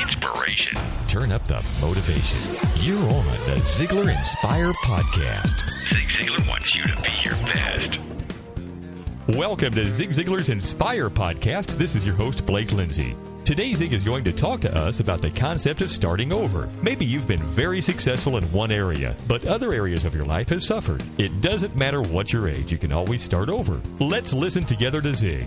Inspiration. Turn up the motivation. You're on the Ziglar Inspire Podcast. Zig Ziglar wants you to be your best. Welcome to Zig Ziglar's Inspire Podcast. This is your host, Blake Lindsay. Today, Zig is going to talk to us about the concept of starting over. Maybe you've been very successful in one area, but other areas of your life have suffered. It doesn't matter what your age, you can always start over. Let's listen together to Zig.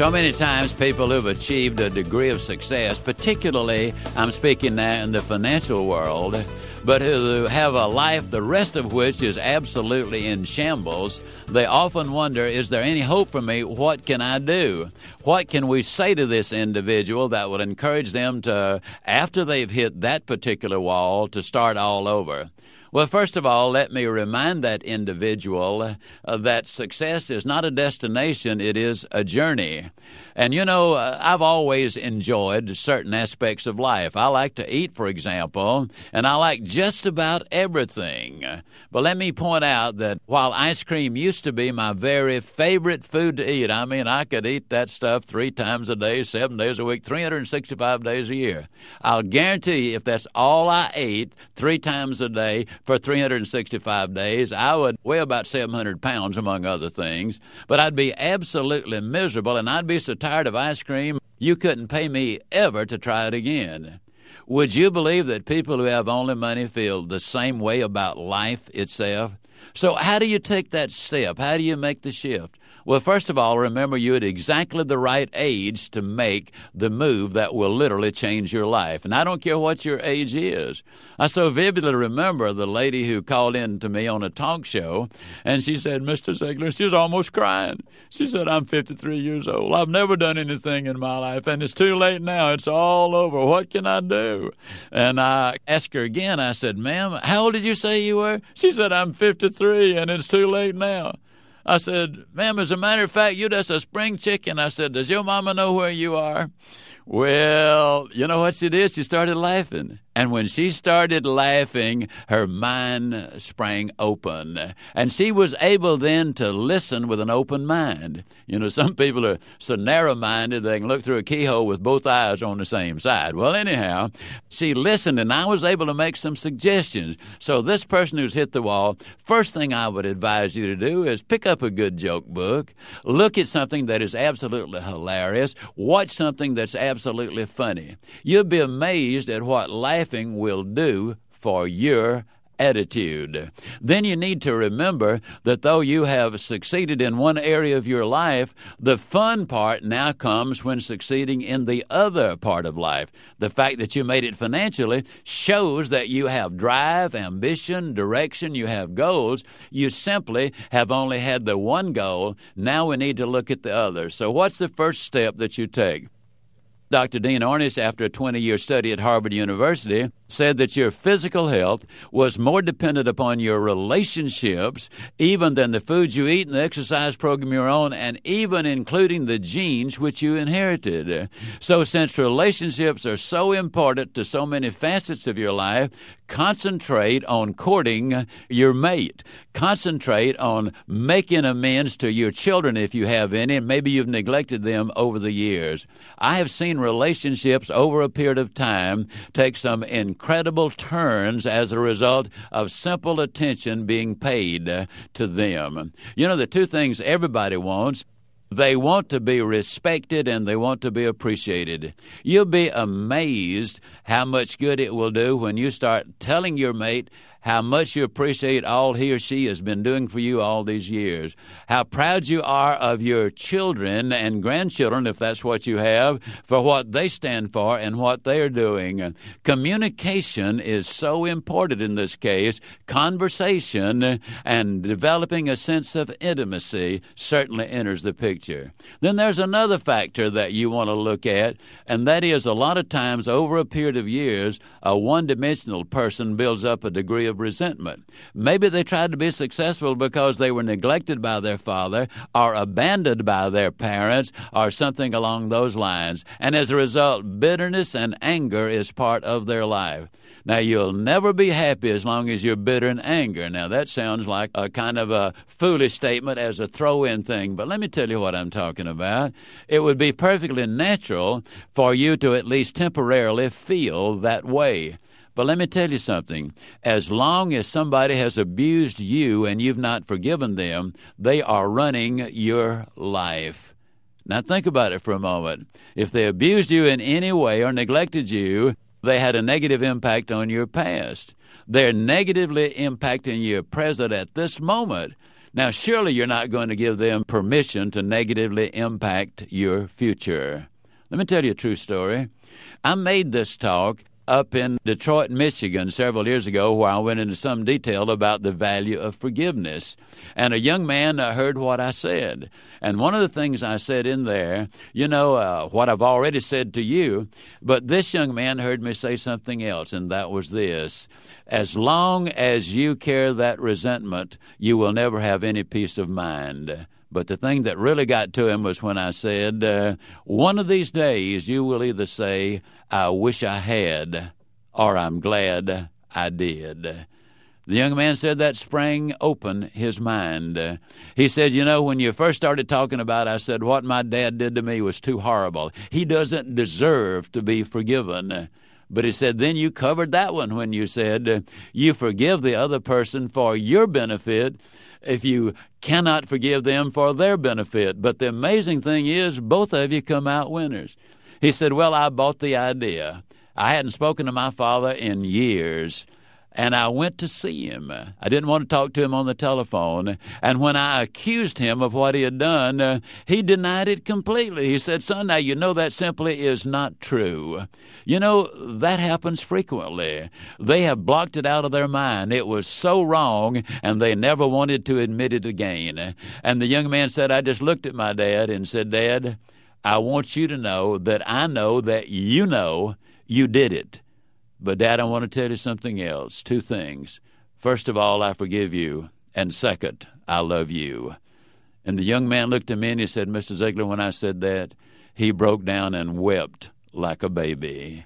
So many times, people who've achieved a degree of success, particularly I'm speaking now in the financial world, but who have a life the rest of which is absolutely in shambles, they often wonder is there any hope for me? What can I do? What can we say to this individual that would encourage them to, after they've hit that particular wall, to start all over? Well, first of all, let me remind that individual uh, that success is not a destination, it is a journey. And you know, uh, I've always enjoyed certain aspects of life. I like to eat, for example, and I like just about everything. But let me point out that while ice cream used to be my very favorite food to eat, I mean, I could eat that stuff three times a day, seven days a week, 365 days a year. I'll guarantee you, if that's all I ate three times a day, for 365 days. I would weigh about 700 pounds, among other things, but I'd be absolutely miserable and I'd be so tired of ice cream, you couldn't pay me ever to try it again. Would you believe that people who have only money feel the same way about life itself? So, how do you take that step? How do you make the shift? Well, first of all, remember you're at exactly the right age to make the move that will literally change your life. And I don't care what your age is. I so vividly remember the lady who called in to me on a talk show, and she said, Mr. Ziglar, she was almost crying. She said, I'm 53 years old. I've never done anything in my life, and it's too late now. It's all over. What can I do? And I asked her again, I said, Ma'am, how old did you say you were? She said, I'm 53, and it's too late now. I said, ma'am, as a matter of fact, you're just a spring chicken. I said, does your mama know where you are? Well, you know what she did? She started laughing. And when she started laughing, her mind sprang open. And she was able then to listen with an open mind. You know, some people are so narrow minded they can look through a keyhole with both eyes on the same side. Well, anyhow, she listened and I was able to make some suggestions. So, this person who's hit the wall, first thing I would advise you to do is pick up a good joke book, look at something that is absolutely hilarious, watch something that's absolutely funny. You'll be amazed at what life laughing will do for your attitude. Then you need to remember that though you have succeeded in one area of your life, the fun part now comes when succeeding in the other part of life. The fact that you made it financially shows that you have drive, ambition, direction, you have goals. You simply have only had the one goal. Now we need to look at the other. So, what's the first step that you take? Dr. Dean Ornish, after a 20 year study at Harvard University, said that your physical health was more dependent upon your relationships, even than the foods you eat and the exercise program you're on, and even including the genes which you inherited. So, since relationships are so important to so many facets of your life, concentrate on courting your mate. Concentrate on making amends to your children if you have any, and maybe you've neglected them over the years. I have seen relationships over a period of time take some incredible turns as a result of simple attention being paid to them. You know, the two things everybody wants they want to be respected and they want to be appreciated. You'll be amazed how much good it will do when you start telling your mate how much you appreciate all he or she has been doing for you all these years, how proud you are of your children and grandchildren, if that's what you have, for what they stand for and what they're doing. Communication is so important in this case. Conversation and developing a sense of intimacy certainly enters the picture. Then there's another factor that you want to look at, and that is a lot of times over a period of years, a one dimensional person builds up a degree of resentment. Maybe they tried to be successful because they were neglected by their father or abandoned by their parents or something along those lines. And as a result, bitterness and anger is part of their life. Now, you'll never be happy as long as you're bitter and angry. Now, that sounds like a kind of a foolish statement as a throw in thing, but let me tell you what I'm talking about. It would be perfectly natural for you to at least temporarily feel that way. But let me tell you something. As long as somebody has abused you and you've not forgiven them, they are running your life. Now, think about it for a moment. If they abused you in any way or neglected you, they had a negative impact on your past. They're negatively impacting your present at this moment. Now, surely you're not going to give them permission to negatively impact your future. Let me tell you a true story. I made this talk up in Detroit, Michigan, several years ago, where I went into some detail about the value of forgiveness. And a young man uh, heard what I said. And one of the things I said in there, you know, uh, what I've already said to you, but this young man heard me say something else, and that was this As long as you carry that resentment, you will never have any peace of mind. But the thing that really got to him was when I said, uh, One of these days you will either say, I wish I had, or I'm glad I did. The young man said that sprang open his mind. he said, You know, when you first started talking about it, I said, What my dad did to me was too horrible. He doesn't deserve to be forgiven. But he said, Then you covered that one when you said, You forgive the other person for your benefit if you cannot forgive them for their benefit. But the amazing thing is, both of you come out winners. He said, Well, I bought the idea. I hadn't spoken to my father in years and I went to see him. I didn't want to talk to him on the telephone. And when I accused him of what he had done, uh, he denied it completely. He said, Son, now you know that simply is not true. You know, that happens frequently. They have blocked it out of their mind. It was so wrong, and they never wanted to admit it again. And the young man said, I just looked at my dad and said, Dad, I want you to know that I know that you know you did it. But, Dad, I want to tell you something else. Two things. First of all, I forgive you. And second, I love you. And the young man looked at me and he said, Mr. Ziglar, when I said that, he broke down and wept like a baby.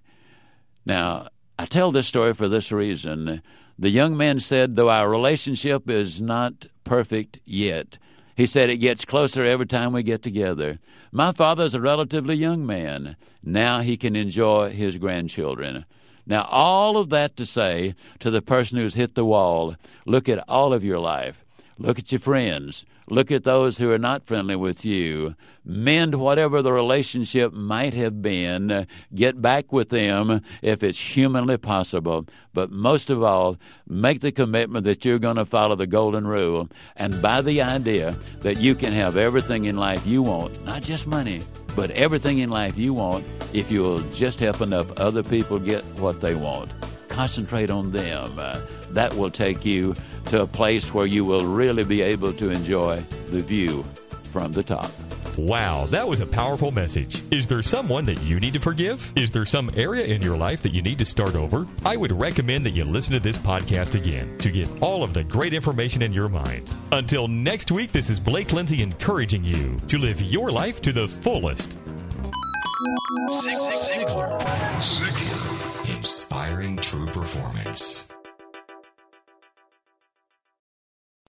Now, I tell this story for this reason. The young man said, though our relationship is not perfect yet, he said it gets closer every time we get together. My father's a relatively young man. Now he can enjoy his grandchildren. Now, all of that to say to the person who's hit the wall, look at all of your life. Look at your friends. Look at those who are not friendly with you. Mend whatever the relationship might have been. Get back with them if it's humanly possible. But most of all, make the commitment that you're going to follow the golden rule and buy the idea that you can have everything in life you want, not just money but everything in life you want if you'll just help enough other people get what they want. Concentrate on them. Uh, that will take you to a place where you will really be able to enjoy the view from the top. Wow, that was a powerful message. Is there someone that you need to forgive? Is there some area in your life that you need to start over? I would recommend that you listen to this podcast again to get all of the great information in your mind. Until next week, this is Blake Lindsay encouraging you to live your life to the fullest. Ziglar. Ziglar. Inspiring true performance.